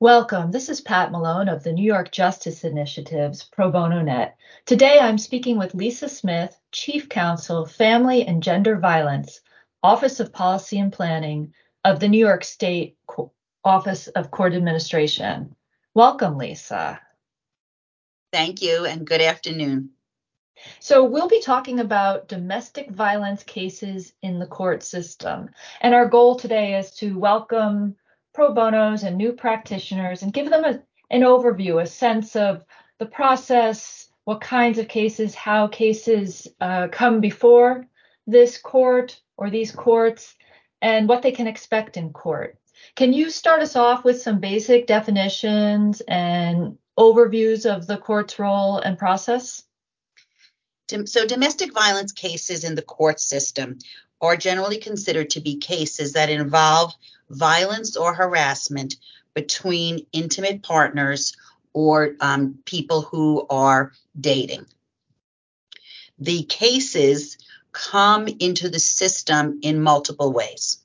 Welcome. This is Pat Malone of the New York Justice Initiative's Pro Bono Net. Today I'm speaking with Lisa Smith, Chief Counsel, Family and Gender Violence, Office of Policy and Planning of the New York State Office of Court Administration. Welcome, Lisa. Thank you and good afternoon. So, we'll be talking about domestic violence cases in the court system. And our goal today is to welcome pro bonos and new practitioners and give them a, an overview, a sense of the process, what kinds of cases, how cases uh, come before this court or these courts, and what they can expect in court. Can you start us off with some basic definitions and overviews of the court's role and process? So, domestic violence cases in the court system are generally considered to be cases that involve violence or harassment between intimate partners or um, people who are dating. The cases come into the system in multiple ways.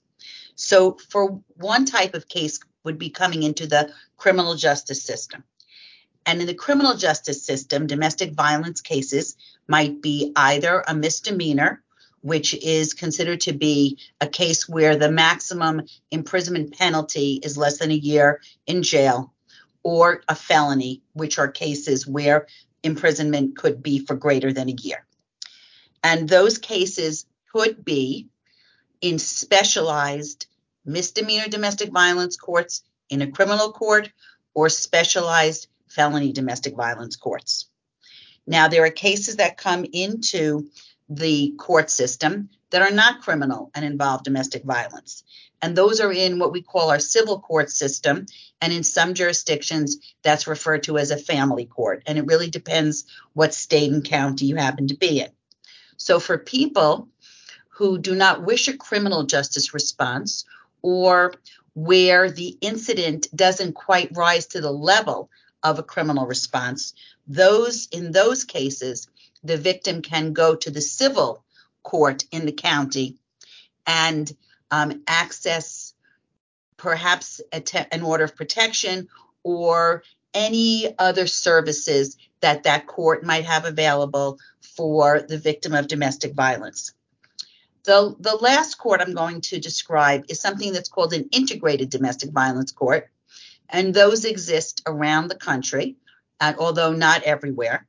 So, for one type of case, would be coming into the criminal justice system. And in the criminal justice system, domestic violence cases might be either a misdemeanor which is considered to be a case where the maximum imprisonment penalty is less than a year in jail, or a felony, which are cases where imprisonment could be for greater than a year. And those cases could be in specialized misdemeanor domestic violence courts, in a criminal court, or specialized felony domestic violence courts. Now, there are cases that come into the court system that are not criminal and involve domestic violence. And those are in what we call our civil court system. And in some jurisdictions, that's referred to as a family court. And it really depends what state and county you happen to be in. So for people who do not wish a criminal justice response or where the incident doesn't quite rise to the level of a criminal response, those in those cases, the victim can go to the civil court in the county and um, access perhaps te- an order of protection or any other services that that court might have available for the victim of domestic violence. The, the last court I'm going to describe is something that's called an integrated domestic violence court, and those exist around the country, uh, although not everywhere.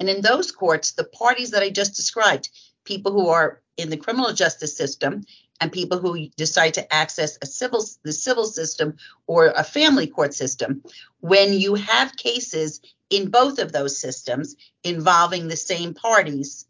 And in those courts, the parties that I just described, people who are in the criminal justice system and people who decide to access a civil the civil system or a family court system, when you have cases in both of those systems involving the same parties,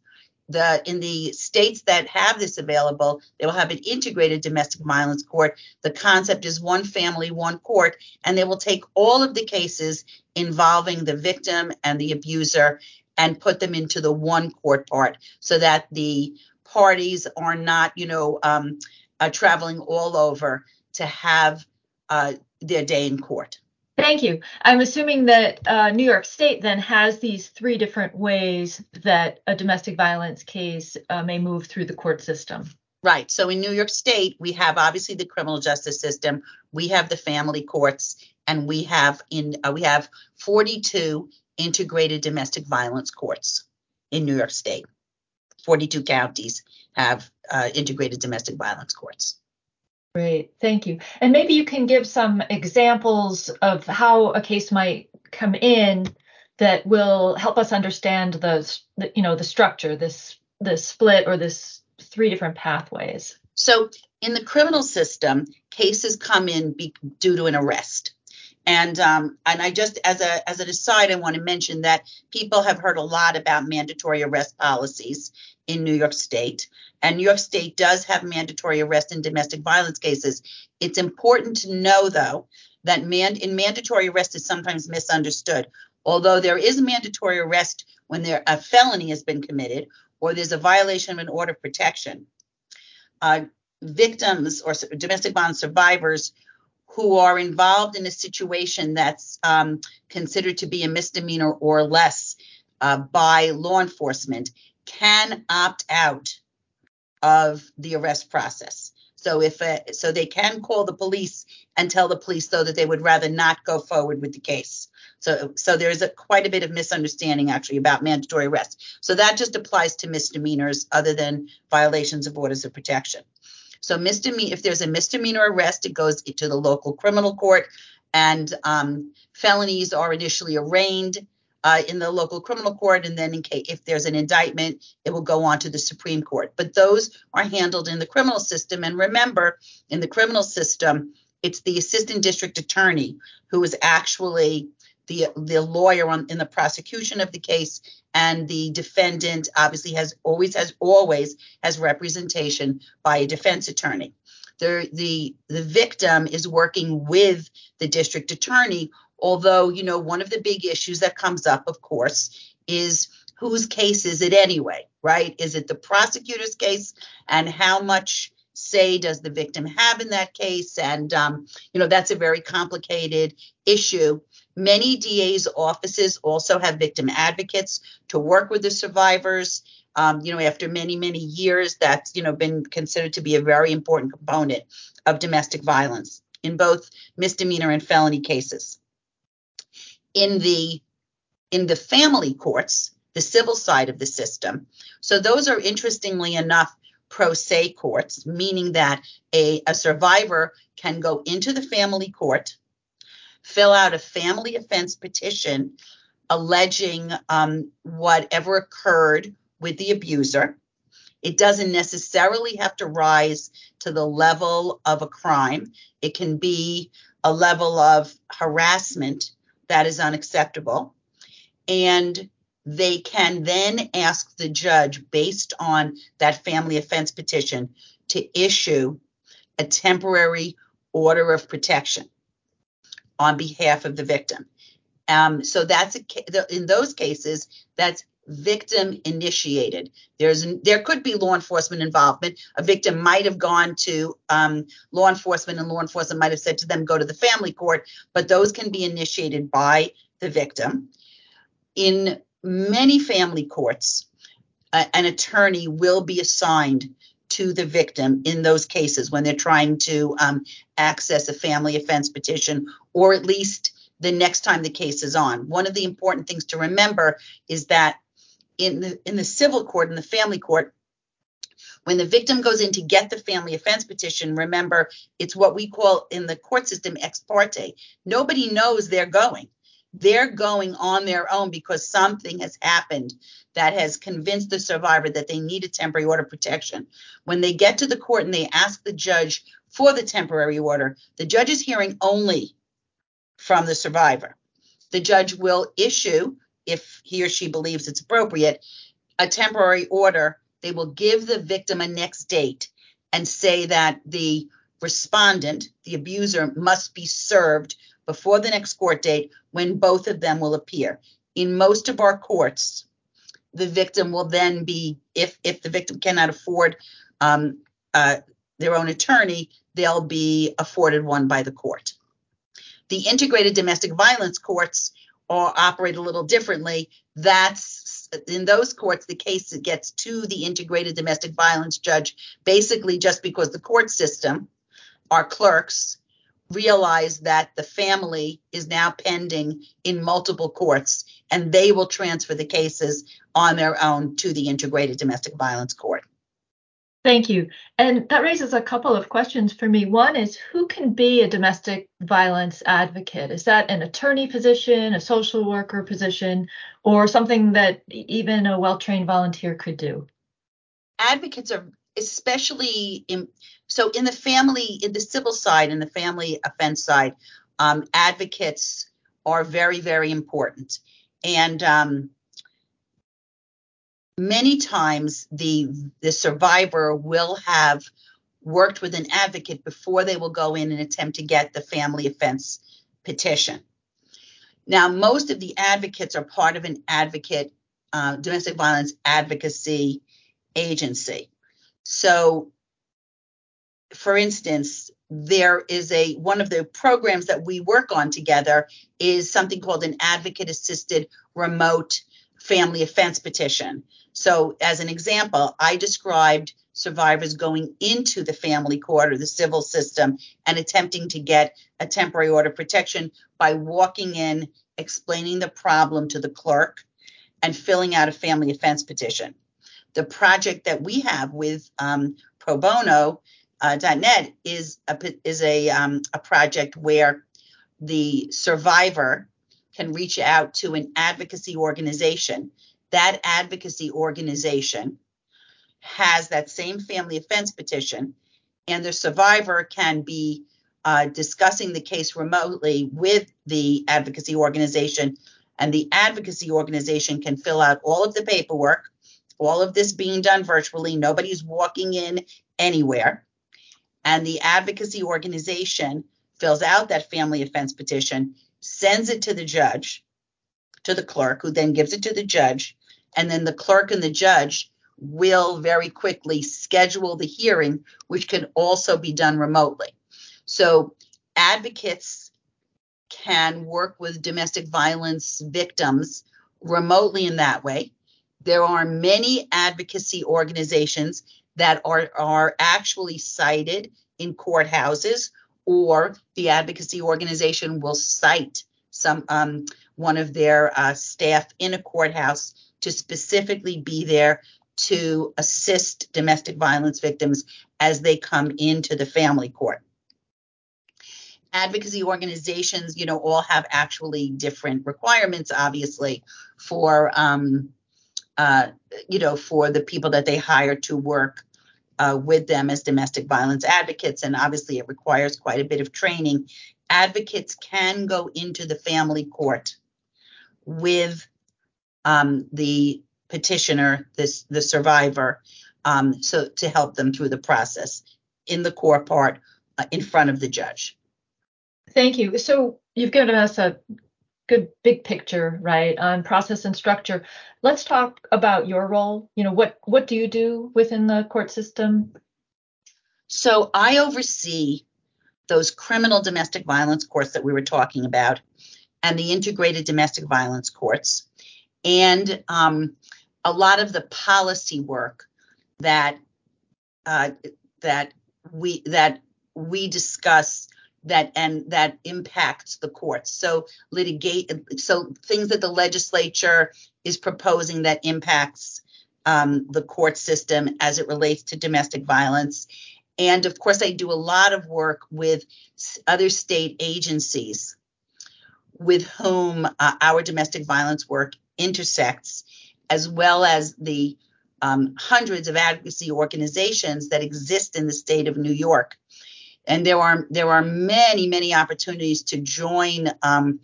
the in the states that have this available, they will have an integrated domestic violence court. The concept is one family, one court, and they will take all of the cases involving the victim and the abuser and put them into the one court part so that the parties are not, you know, um, uh, traveling all over to have uh, their day in court. Thank you. I'm assuming that uh, New York State then has these three different ways that a domestic violence case uh, may move through the court system. Right. So in New York State, we have obviously the criminal justice system, we have the family courts, and we have in uh, we have 42 integrated domestic violence courts in New York State. 42 counties have uh, integrated domestic violence courts. Great, thank you. And maybe you can give some examples of how a case might come in that will help us understand the, you know the structure, this the split or this three different pathways. So in the criminal system, cases come in be, due to an arrest. And um, and I just as a as an aside, I want to mention that people have heard a lot about mandatory arrest policies in New York State, and New York State does have mandatory arrest in domestic violence cases. It's important to know though that man in mandatory arrest is sometimes misunderstood. Although there is mandatory arrest when there a felony has been committed or there's a violation of an order of protection. Uh, victims or domestic violence survivors who are involved in a situation that's um, considered to be a misdemeanor or less uh, by law enforcement can opt out of the arrest process. So if so, they can call the police and tell the police though that they would rather not go forward with the case. So so there's a, quite a bit of misunderstanding actually about mandatory arrest. So that just applies to misdemeanors other than violations of orders of protection. So misdemeanor, if there's a misdemeanor arrest, it goes to the local criminal court, and um, felonies are initially arraigned uh, in the local criminal court, and then in case if there's an indictment, it will go on to the Supreme Court. But those are handled in the criminal system. And remember, in the criminal system, it's the assistant district attorney who is actually the the lawyer on, in the prosecution of the case and the defendant obviously has always has always has representation by a defense attorney. The the the victim is working with the district attorney although you know one of the big issues that comes up of course is whose case is it anyway right? Is it the prosecutor's case? And how much say does the victim have in that case? And um, you know that's a very complicated issue. Many da's offices also have victim advocates to work with the survivors. Um, you know after many many years that's you know been considered to be a very important component of domestic violence in both misdemeanor and felony cases. In the in the family courts the civil side of the system. So those are interestingly enough pro se courts, meaning that a, a survivor can go into the family court, fill out a family offense petition alleging um, whatever occurred with the abuser. It doesn't necessarily have to rise to the level of a crime. It can be a level of harassment that is unacceptable. And they can then ask the judge, based on that family offense petition, to issue a temporary order of protection on behalf of the victim. Um, so that's a, in those cases that's victim initiated. There's there could be law enforcement involvement. A victim might have gone to um, law enforcement, and law enforcement might have said to them, "Go to the family court," but those can be initiated by the victim. In many family courts, an attorney will be assigned to the victim in those cases when they're trying to um, access a family offense petition or at least the next time the case is on. One of the important things to remember is that in the in the civil court in the family court when the victim goes in to get the family offense petition remember it's what we call in the court system ex parte nobody knows they're going they're going on their own because something has happened that has convinced the survivor that they need a temporary order protection. When they get to the court and they ask the judge for the temporary order, the judge is hearing only from the survivor. The judge will issue, if he or she believes it's appropriate, a temporary order. They will give the victim a next date and say that the respondent, the abuser, must be served before the next court date when both of them will appear. In most of our courts, the victim will then be, if if the victim cannot afford um, uh, their own attorney, they'll be afforded one by the court. The integrated domestic violence courts are, operate a little differently. That's in those courts, the case gets to the integrated domestic violence judge basically just because the court system, our clerks, realize that the family is now pending in multiple courts and they will transfer the cases on their own to the integrated domestic violence court. Thank you. And that raises a couple of questions for me. One is who can be a domestic violence advocate? Is that an attorney position, a social worker position, or something that even a well trained volunteer could do? Advocates are especially in, so in the family, in the civil side, in the family offense side, um, advocates are very, very important. And um, many times the the survivor will have worked with an advocate before they will go in and attempt to get the family offense petition. Now, most of the advocates are part of an advocate uh, domestic violence advocacy agency. So, for instance, there is a one of the programs that we work on together is something called an advocate assisted remote family offense petition. So, as an example, I described survivors going into the family court or the civil system and attempting to get a temporary order of protection by walking in, explaining the problem to the clerk, and filling out a family offense petition. The project that we have with um, pro bono uh, .net is a is a um, a project where the survivor can reach out to an advocacy organization. That advocacy organization has that same family offense petition, and the survivor can be uh, discussing the case remotely with the advocacy organization, and the advocacy organization can fill out all of the paperwork. All of this being done virtually, nobody's walking in anywhere. And the advocacy organization fills out that family offense petition, sends it to the judge, to the clerk, who then gives it to the judge. And then the clerk and the judge will very quickly schedule the hearing, which can also be done remotely. So advocates can work with domestic violence victims remotely in that way. There are many advocacy organizations that are, are actually sited in courthouses, or the advocacy organization will site some um, one of their uh, staff in a courthouse to specifically be there to assist domestic violence victims as they come into the family court. Advocacy organizations, you know, all have actually different requirements, obviously, for, um, uh, you know, for the people that they hire to work uh, with them as domestic violence advocates. And obviously, it requires quite a bit of training. Advocates can go into the family court with um, the petitioner, this the survivor, um, so to help them through the process in the core part uh, in front of the judge. Thank you. So you've given us a good big picture, right, on process and structure. Let's talk about your role. You know, what what do you do within the court system? So I oversee those criminal domestic violence courts that we were talking about and the integrated domestic violence courts. And um, a lot of the policy work that uh, that we that we discuss that and that impacts the courts. So litigate so things that the legislature is proposing that impacts um, the court system as it relates to domestic violence. And of course, I do a lot of work with other state agencies with whom uh, our domestic violence work intersects as well as the um, hundreds of advocacy organizations that exist in the state of New York. And there are there are many many opportunities to join, um,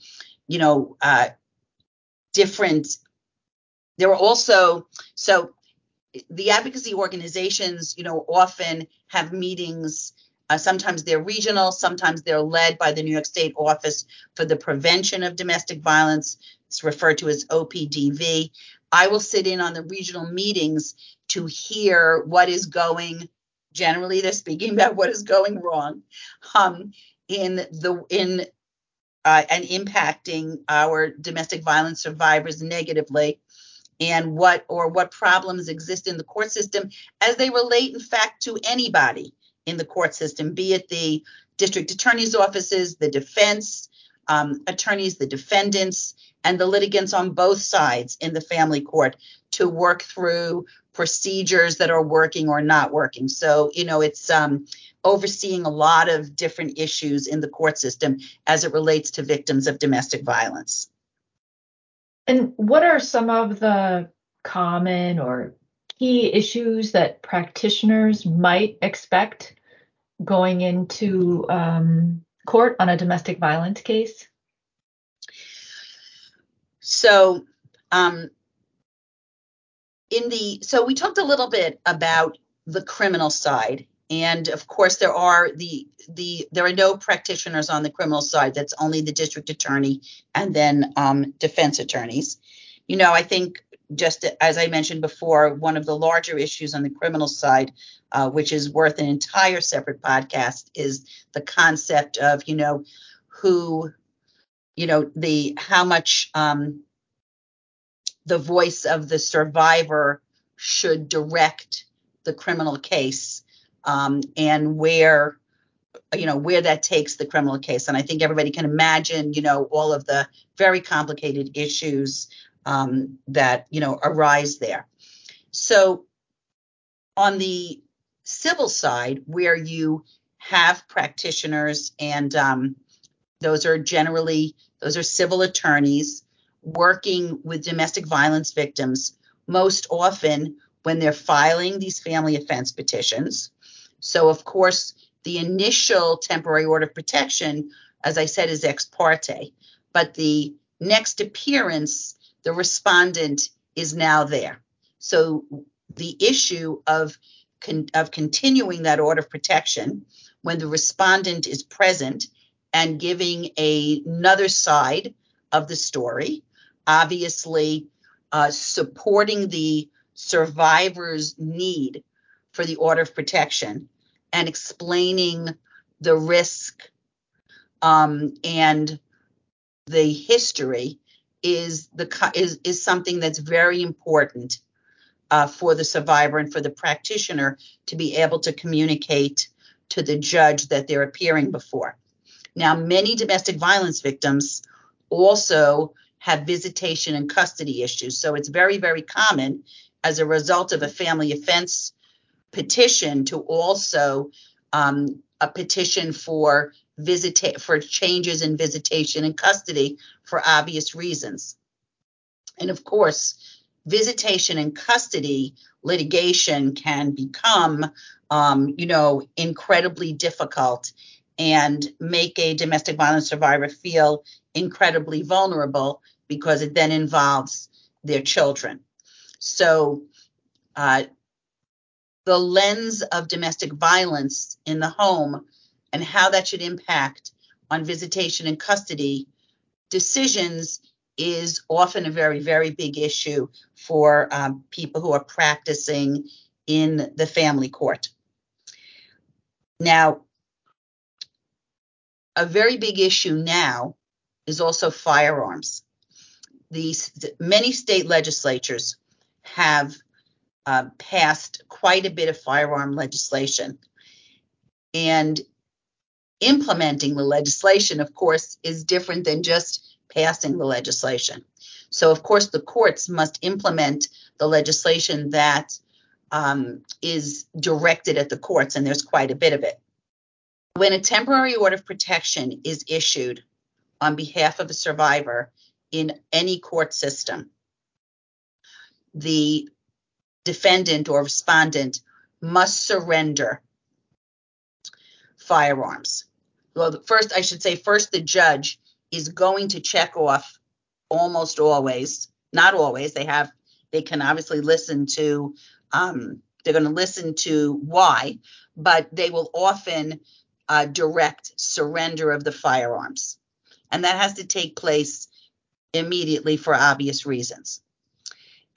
you know, uh, different. There are also so the advocacy organizations, you know, often have meetings. Uh, sometimes they're regional, sometimes they're led by the New York State Office for the Prevention of Domestic Violence. It's referred to as OPDV. I will sit in on the regional meetings to hear what is going. Generally, they're speaking about what is going wrong um, in the in uh, and impacting our domestic violence survivors negatively, and what or what problems exist in the court system as they relate, in fact, to anybody in the court system, be it the district attorney's offices, the defense um, attorneys, the defendants, and the litigants on both sides in the family court to work through procedures that are working or not working. So, you know, it's um, overseeing a lot of different issues in the court system as it relates to victims of domestic violence. And what are some of the common or key issues that practitioners might expect going into um, court on a domestic violence case? So, um, in the so we talked a little bit about the criminal side, and of course there are the the there are no practitioners on the criminal side. That's only the district attorney and then um, defense attorneys. You know, I think just as I mentioned before, one of the larger issues on the criminal side, uh, which is worth an entire separate podcast, is the concept of you know who you know the how much um, the voice of the survivor should direct the criminal case um, and where you know where that takes the criminal case. And i think everybody can imagine you know all of the very complicated issues um, that you know arise there. So on the civil side where you have practitioners and um, those are generally those are civil attorneys working with domestic violence victims most often when they're filing these family offense petitions so of course the initial temporary order of protection, as I said, is ex parte, but the next appearance, the respondent is now there. So the issue of con- of continuing that order of protection when the respondent is present and giving a, another side of the story, obviously uh, supporting the survivor's need for the order of protection and explaining the risk um, and the history is the is is something that's very important uh, for the survivor and for the practitioner to be able to communicate to the judge that they're appearing before. Now, many domestic violence victims also have visitation and custody issues, so it's very very common as a result of a family offense petition to also um, a petition for visit for changes in visitation and custody for obvious reasons. And of course, visitation and custody litigation can become, um, you know, incredibly difficult and make a domestic violence survivor feel incredibly vulnerable because it then involves their children. So, uh, the lens of domestic violence in the home and how that should impact on visitation and custody decisions is often a very, very big issue for um, people who are practicing in the family court. Now, a very big issue now is also firearms. These many state legislatures have uh, passed quite a bit of firearm legislation. And implementing the legislation, of course, is different than just passing the legislation. So, of course, the courts must implement the legislation that um, is directed at the courts, and there's quite a bit of it. When a temporary order of protection is issued on behalf of a survivor in any court system, the defendant or respondent must surrender firearms. Well, first, I should say, first, the judge is going to check off almost always, not always, they have, they can obviously listen to, um, they're going to listen to why, but they will often uh, direct surrender of the firearms. And that has to take place immediately for obvious reasons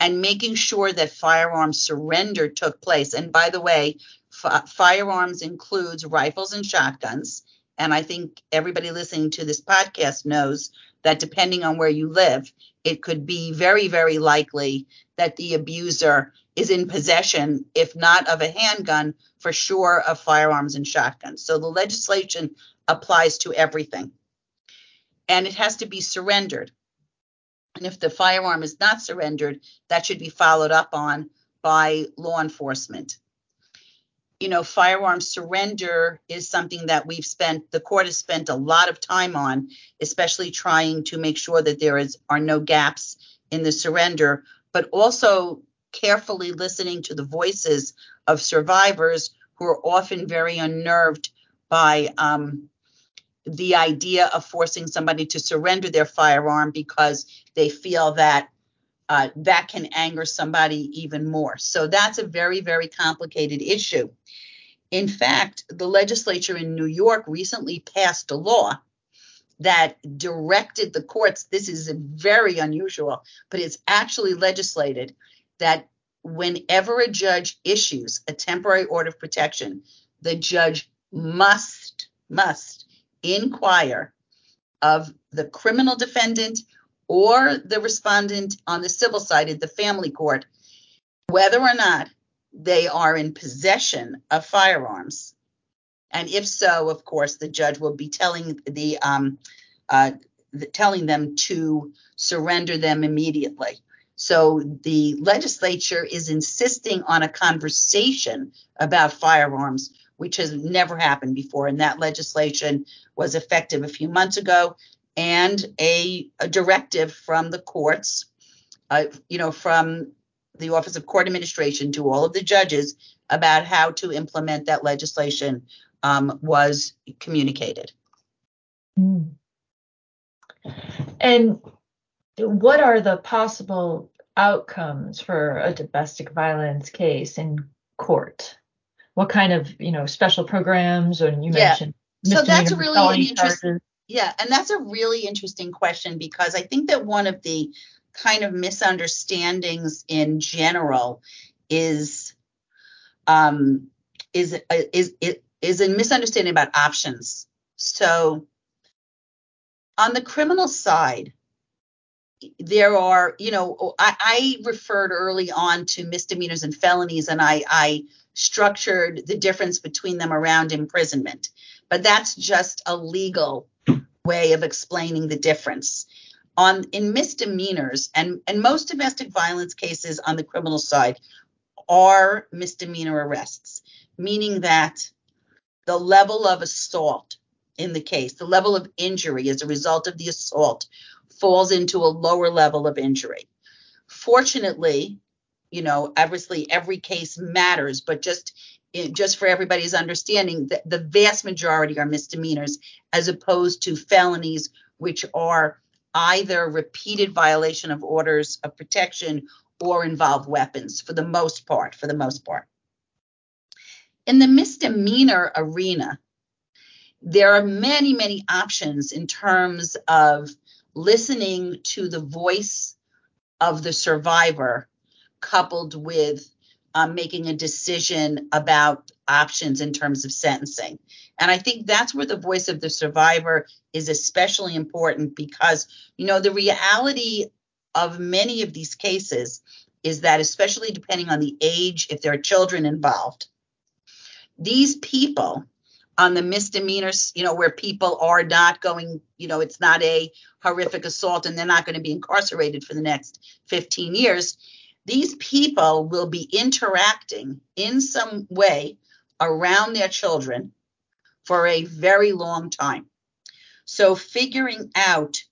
and making sure that firearms surrender took place. And by the way, f- firearms includes rifles and shotguns. And I think everybody listening to this podcast knows that depending on where you live, it could be very, very likely that the abuser is in possession, if not of a handgun, for sure of firearms and shotguns. So the legislation applies to everything. And it has to be surrendered. And if the firearm is not surrendered, that should be followed up on by law enforcement. You know, firearm surrender is something that we've spent, the court has spent a lot of time on, especially trying to make sure that there is are no gaps in the surrender, but also carefully listening to the voices of survivors who are often very unnerved by um, the idea of forcing somebody to surrender their firearm because they feel that uh, that can anger somebody even more. So that's a very, very complicated issue. In fact, the legislature in New York recently passed a law that directed the courts. This is very unusual, but it's actually legislated that whenever a judge issues a temporary order of protection, the judge must, must inquire of the criminal defendant or the respondent on the civil side at the family court whether or not they are in possession of firearms. And if so, of course, the judge will be telling the um, uh, telling them to surrender them immediately. So the legislature is insisting on a conversation about firearms, which has never happened before. And that legislation was effective a few months ago, and a, a directive from the courts, uh, you know, from the Office of Court Administration to all of the judges about how to implement that legislation um, was communicated. Mm. And what are the possible outcomes for a domestic violence case in court? What kind of, you know, special programs? And you yeah. mentioned so that's really interesting. Yeah, and that's a really interesting question because I think that one of the kind of misunderstandings in general is um, is is is, is a misunderstanding about options. So on the criminal side, there are, you know, I, I, referred early on to misdemeanors and felonies, and I, I structured the difference between them around imprisonment. But that's just a legal way of explaining the difference. On in misdemeanors and and most domestic violence cases on the criminal side are misdemeanor arrests, meaning that the level of assault in the case, the level of injury as a result of the assault falls into a lower level of injury. Fortunately, you know, obviously every case matters, but just eh, just for everybody's understanding, the, the vast majority are misdemeanors as opposed to felonies, which are either repeated violation of orders of protection or involve weapons for the most part, for the most part. In the misdemeanor arena, there are many, many options in terms of listening to the voice of the survivor coupled with um, making a decision about options in terms of sentencing. And I think that's where the voice of the survivor is especially important because, you know, the reality of many of these cases is that, especially depending on the age, if there are children involved, these people on the misdemeanors, you know, where people are not going, you know, it's not a horrific assault and they're not going to be incarcerated for the next 15 years. These people will be interacting in some way around their children for a very long time. So, figuring out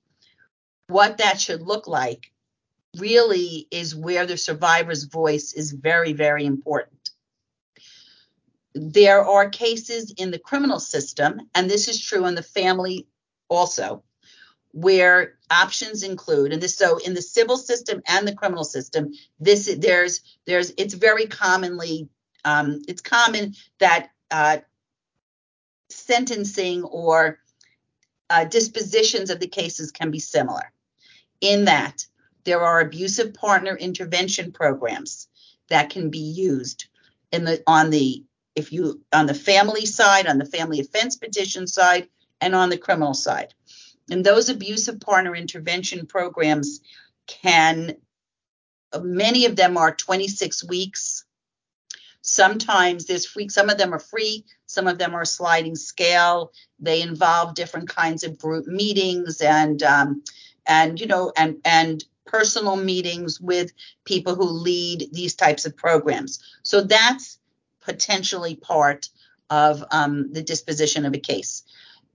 what that should look like really is where the survivor's voice is very, very important there are cases in the criminal system, and this is true in the family also, where options include, and this so in the civil system and the criminal system, this there's there's it's very commonly um, it's common that uh, sentencing or uh, dispositions of the cases can be similar. In that there are abusive partner intervention programs that can be used in the on the if you on the family side, on the family offense petition side, and on the criminal side. And those abusive partner intervention programs can, many of them are 26 weeks. Sometimes there's free, some of them are free, some of them are sliding scale. They involve different kinds of group meetings and, um, and you know, and, and personal meetings with people who lead these types of programs. So that's potentially part of um, the disposition of a case.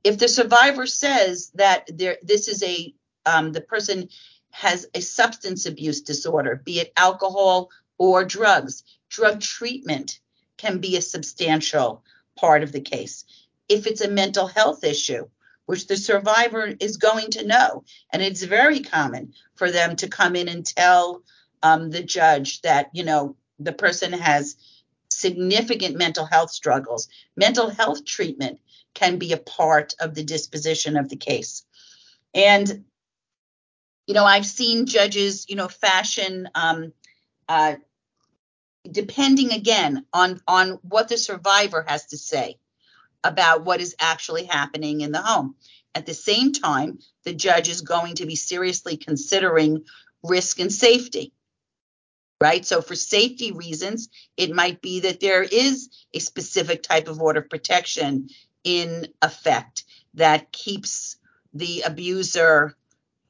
If the survivor says that there, this is a um, the person has a substance abuse disorder, be it alcohol or drugs, drug treatment can be a substantial part of the case. If it's a mental health issue, which the survivor is going to know, and it's very common for them to come in and tell um, the judge that you know the person has significant mental health struggles, mental health treatment can be a part of the disposition of the case. And, you know, I've seen judges, you know, fashion, um, uh, depending again on on what the survivor has to say about what is actually happening in the home. At the same time, the judge is going to be seriously considering risk and safety right? So, for safety reasons, it might be that there is a specific type of order of protection in effect that keeps the abuser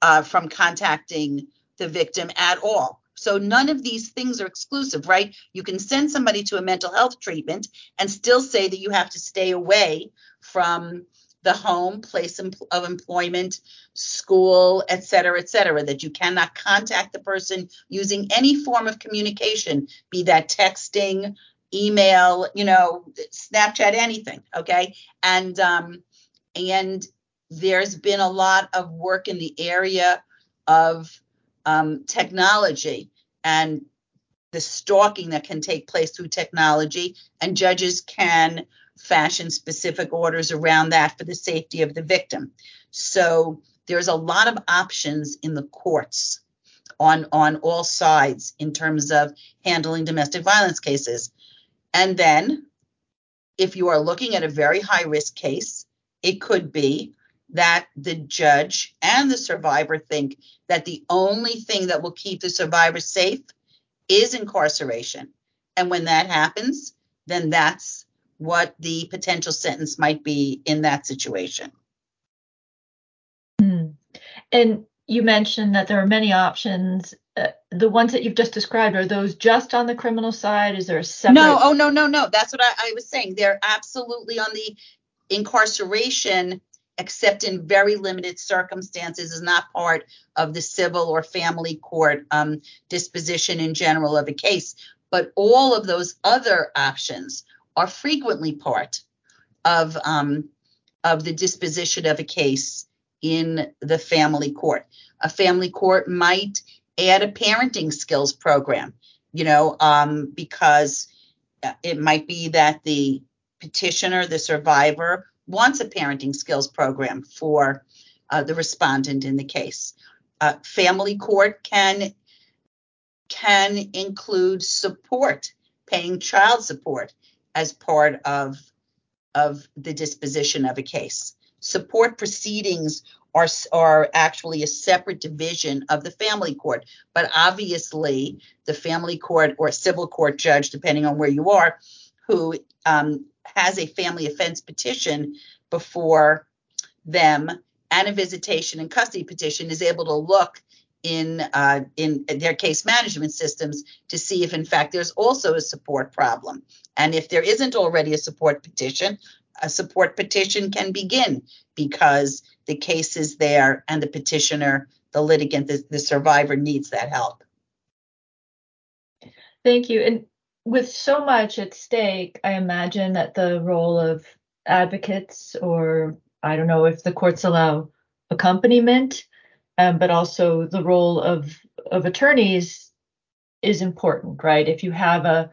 uh, from contacting the victim at all. So none of these things are exclusive, right? You can send somebody to a mental health treatment and still say that you have to stay away from the home, place of employment, school, et cetera, et cetera, that you cannot contact the person using any form of communication, be that texting, email, you know, Snapchat, anything. Okay. And, um, and there's been a lot of work in the area of um, technology and the stalking that can take place through technology, and judges can fashion specific orders around that for the safety of the victim. So there's a lot of options in the courts on on all sides in terms of handling domestic violence cases. And then if you are looking at a very high risk case, it could be that the judge and the survivor think that the only thing that will keep the survivor safe is incarceration. And when that happens, then that's what the potential sentence might be in that situation. Mm. And you mentioned that there are many options. Uh, the ones that you've just described are those just on the criminal side? Is there a separate? No, oh no, no, no. That's what I, I was saying. They're absolutely on the incarceration except in very limited circumstances, is not part of the civil or family court um, disposition in general of a case. But all of those other options are frequently part of um, of the disposition of a case in the family court. A family court might add a parenting skills program, you know, um, because it might be that the petitioner, the survivor, wants a parenting skills program for uh, the respondent in the case. Uh, family court can can include support, paying child support as part of of the disposition of a case. Support proceedings are are actually a separate division of the family court, but obviously the family court or civil court judge, depending on where you are, who um, has a family offense petition before them and a visitation and custody petition is able to look in uh, in their case management systems to see if in fact there's also a support problem. And if there isn't already a support petition a support petition can begin because the case is there and the petitioner the litigant the, the survivor needs that help. Thank you. And with so much at stake, I imagine that the role of advocates, or I don't know if the courts allow accompaniment, um, but also the role of of attorneys is important, right? If you have a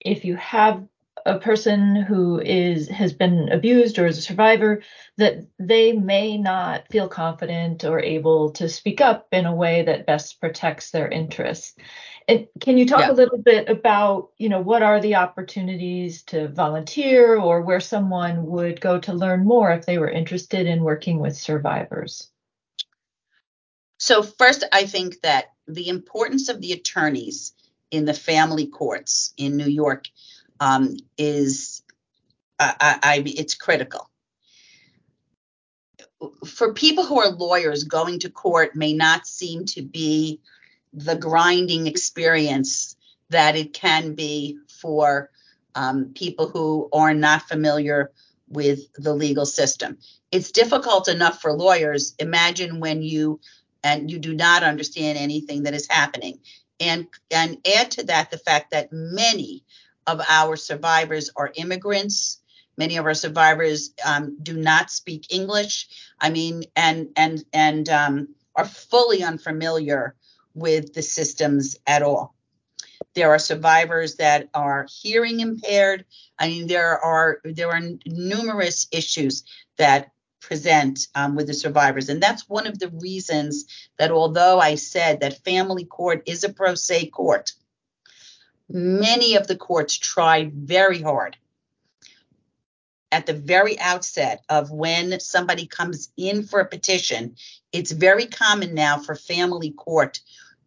if you have a person who is has been abused or is a survivor that they may not feel confident or able to speak up in a way that best protects their interests and can you talk yeah. a little bit about, you know, what are the opportunities to volunteer or where someone would go to learn more if they were interested in working with survivors? So, first, I think that the importance of the attorneys in the family courts in New York um, is, I, I, it's critical. For people who are lawyers, going to court may not seem to be the grinding experience that it can be for um, people who are not familiar with the legal system. It's difficult enough for lawyers. Imagine when you and you do not understand anything that is happening. And and add to that the fact that many of our survivors are immigrants. Many of our survivors um, do not speak English. I mean, and and and um, are fully unfamiliar with the systems at all. There are survivors that are hearing impaired. I mean, there are there are numerous issues that present um, with the survivors, and that's one of the reasons that although I said that family court is a pro se court, many of the courts try very hard at the very outset of when somebody comes in for a petition, it's very common now for family court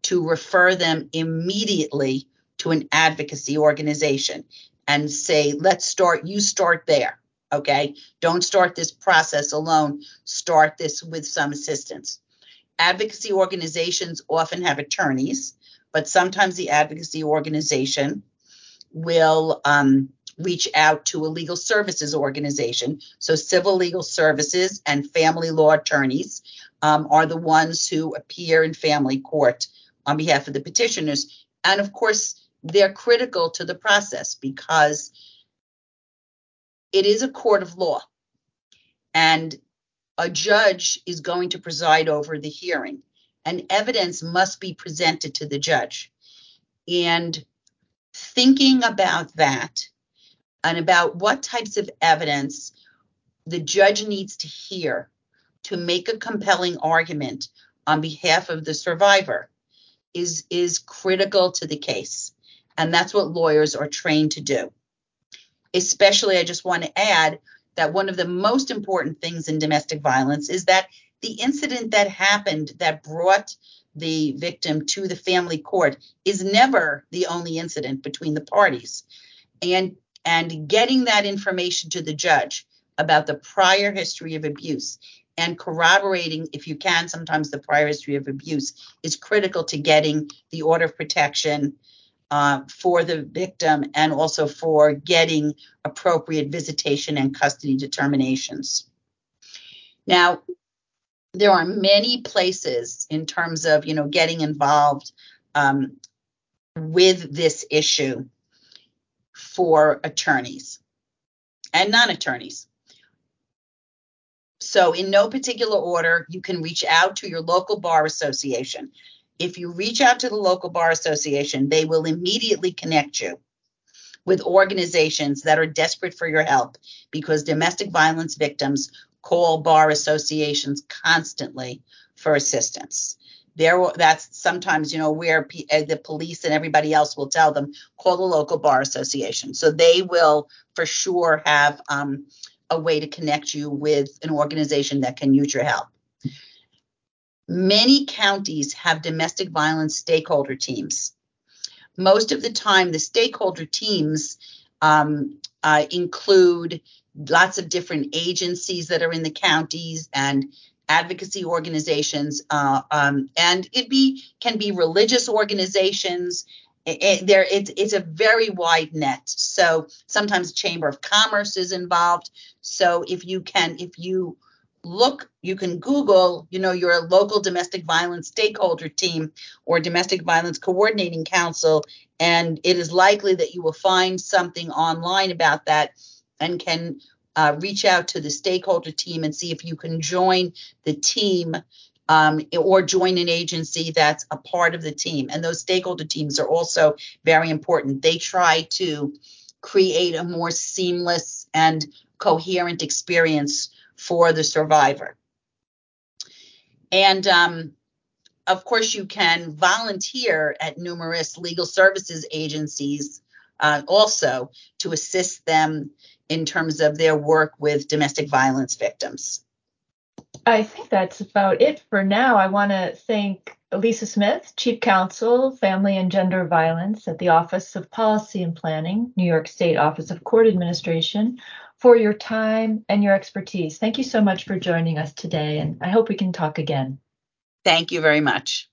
to refer them immediately to an advocacy organization and say, let's start, you start there. Okay. Don't start this process alone. Start this with some assistance. Advocacy organizations often have attorneys, but sometimes the advocacy organization will um, reach out to a legal services organization. So, civil legal services and family law attorneys um, are the ones who appear in family court on behalf of the petitioners. And of course, they're critical to the process because it is a court of law. And a judge is going to preside over the hearing, and evidence must be presented to the judge. And thinking about that and about what types of evidence the judge needs to hear to make a compelling argument on behalf of the survivor is is critical to the case and that's what lawyers are trained to do especially i just want to add that one of the most important things in domestic violence is that the incident that happened that brought the victim to the family court is never the only incident between the parties. And and getting that information to the judge about the prior history of abuse and corroborating if you can sometimes the prior history of abuse is critical to getting the order of protection uh, for the victim and also for getting appropriate visitation and custody determinations. Now there are many places in terms of you know getting involved um, with this issue for attorneys and non-attorneys. So in no particular order you can reach out to your local bar association if you reach out to the local bar association they will immediately connect you with organizations that are desperate for your help because domestic violence victims call bar associations constantly for assistance. There, that's sometimes you know where P, uh, the police and everybody else will tell them call the local bar association. So they will for sure have um, a way to connect you with an organization that can use your help. Many counties have domestic violence stakeholder teams. Most of the time, the stakeholder teams um, uh, include lots of different agencies that are in the counties and advocacy organizations uh, um, and it be can be religious organizations. It, it, there it's, it's a very wide net. So sometimes chamber of commerce is involved. So if you can if you look you can google you know your local domestic violence stakeholder team or domestic violence coordinating council and it is likely that you will find something online about that and can uh, reach out to the stakeholder team and see if you can join the team um, or join an agency that's a part of the team. And those stakeholder teams are also very important. They try to create a more seamless and coherent experience for the survivor. And um, of course, you can volunteer at numerous legal services agencies uh, also to assist them in terms of their work with domestic violence victims. I think that's about it for now. I want to thank Lisa Smith, Chief Counsel, Family and Gender Violence at the Office of Policy and Planning, New York State Office of Court Administration, for your time and your expertise. Thank you so much for joining us today, and I hope we can talk again. Thank you very much.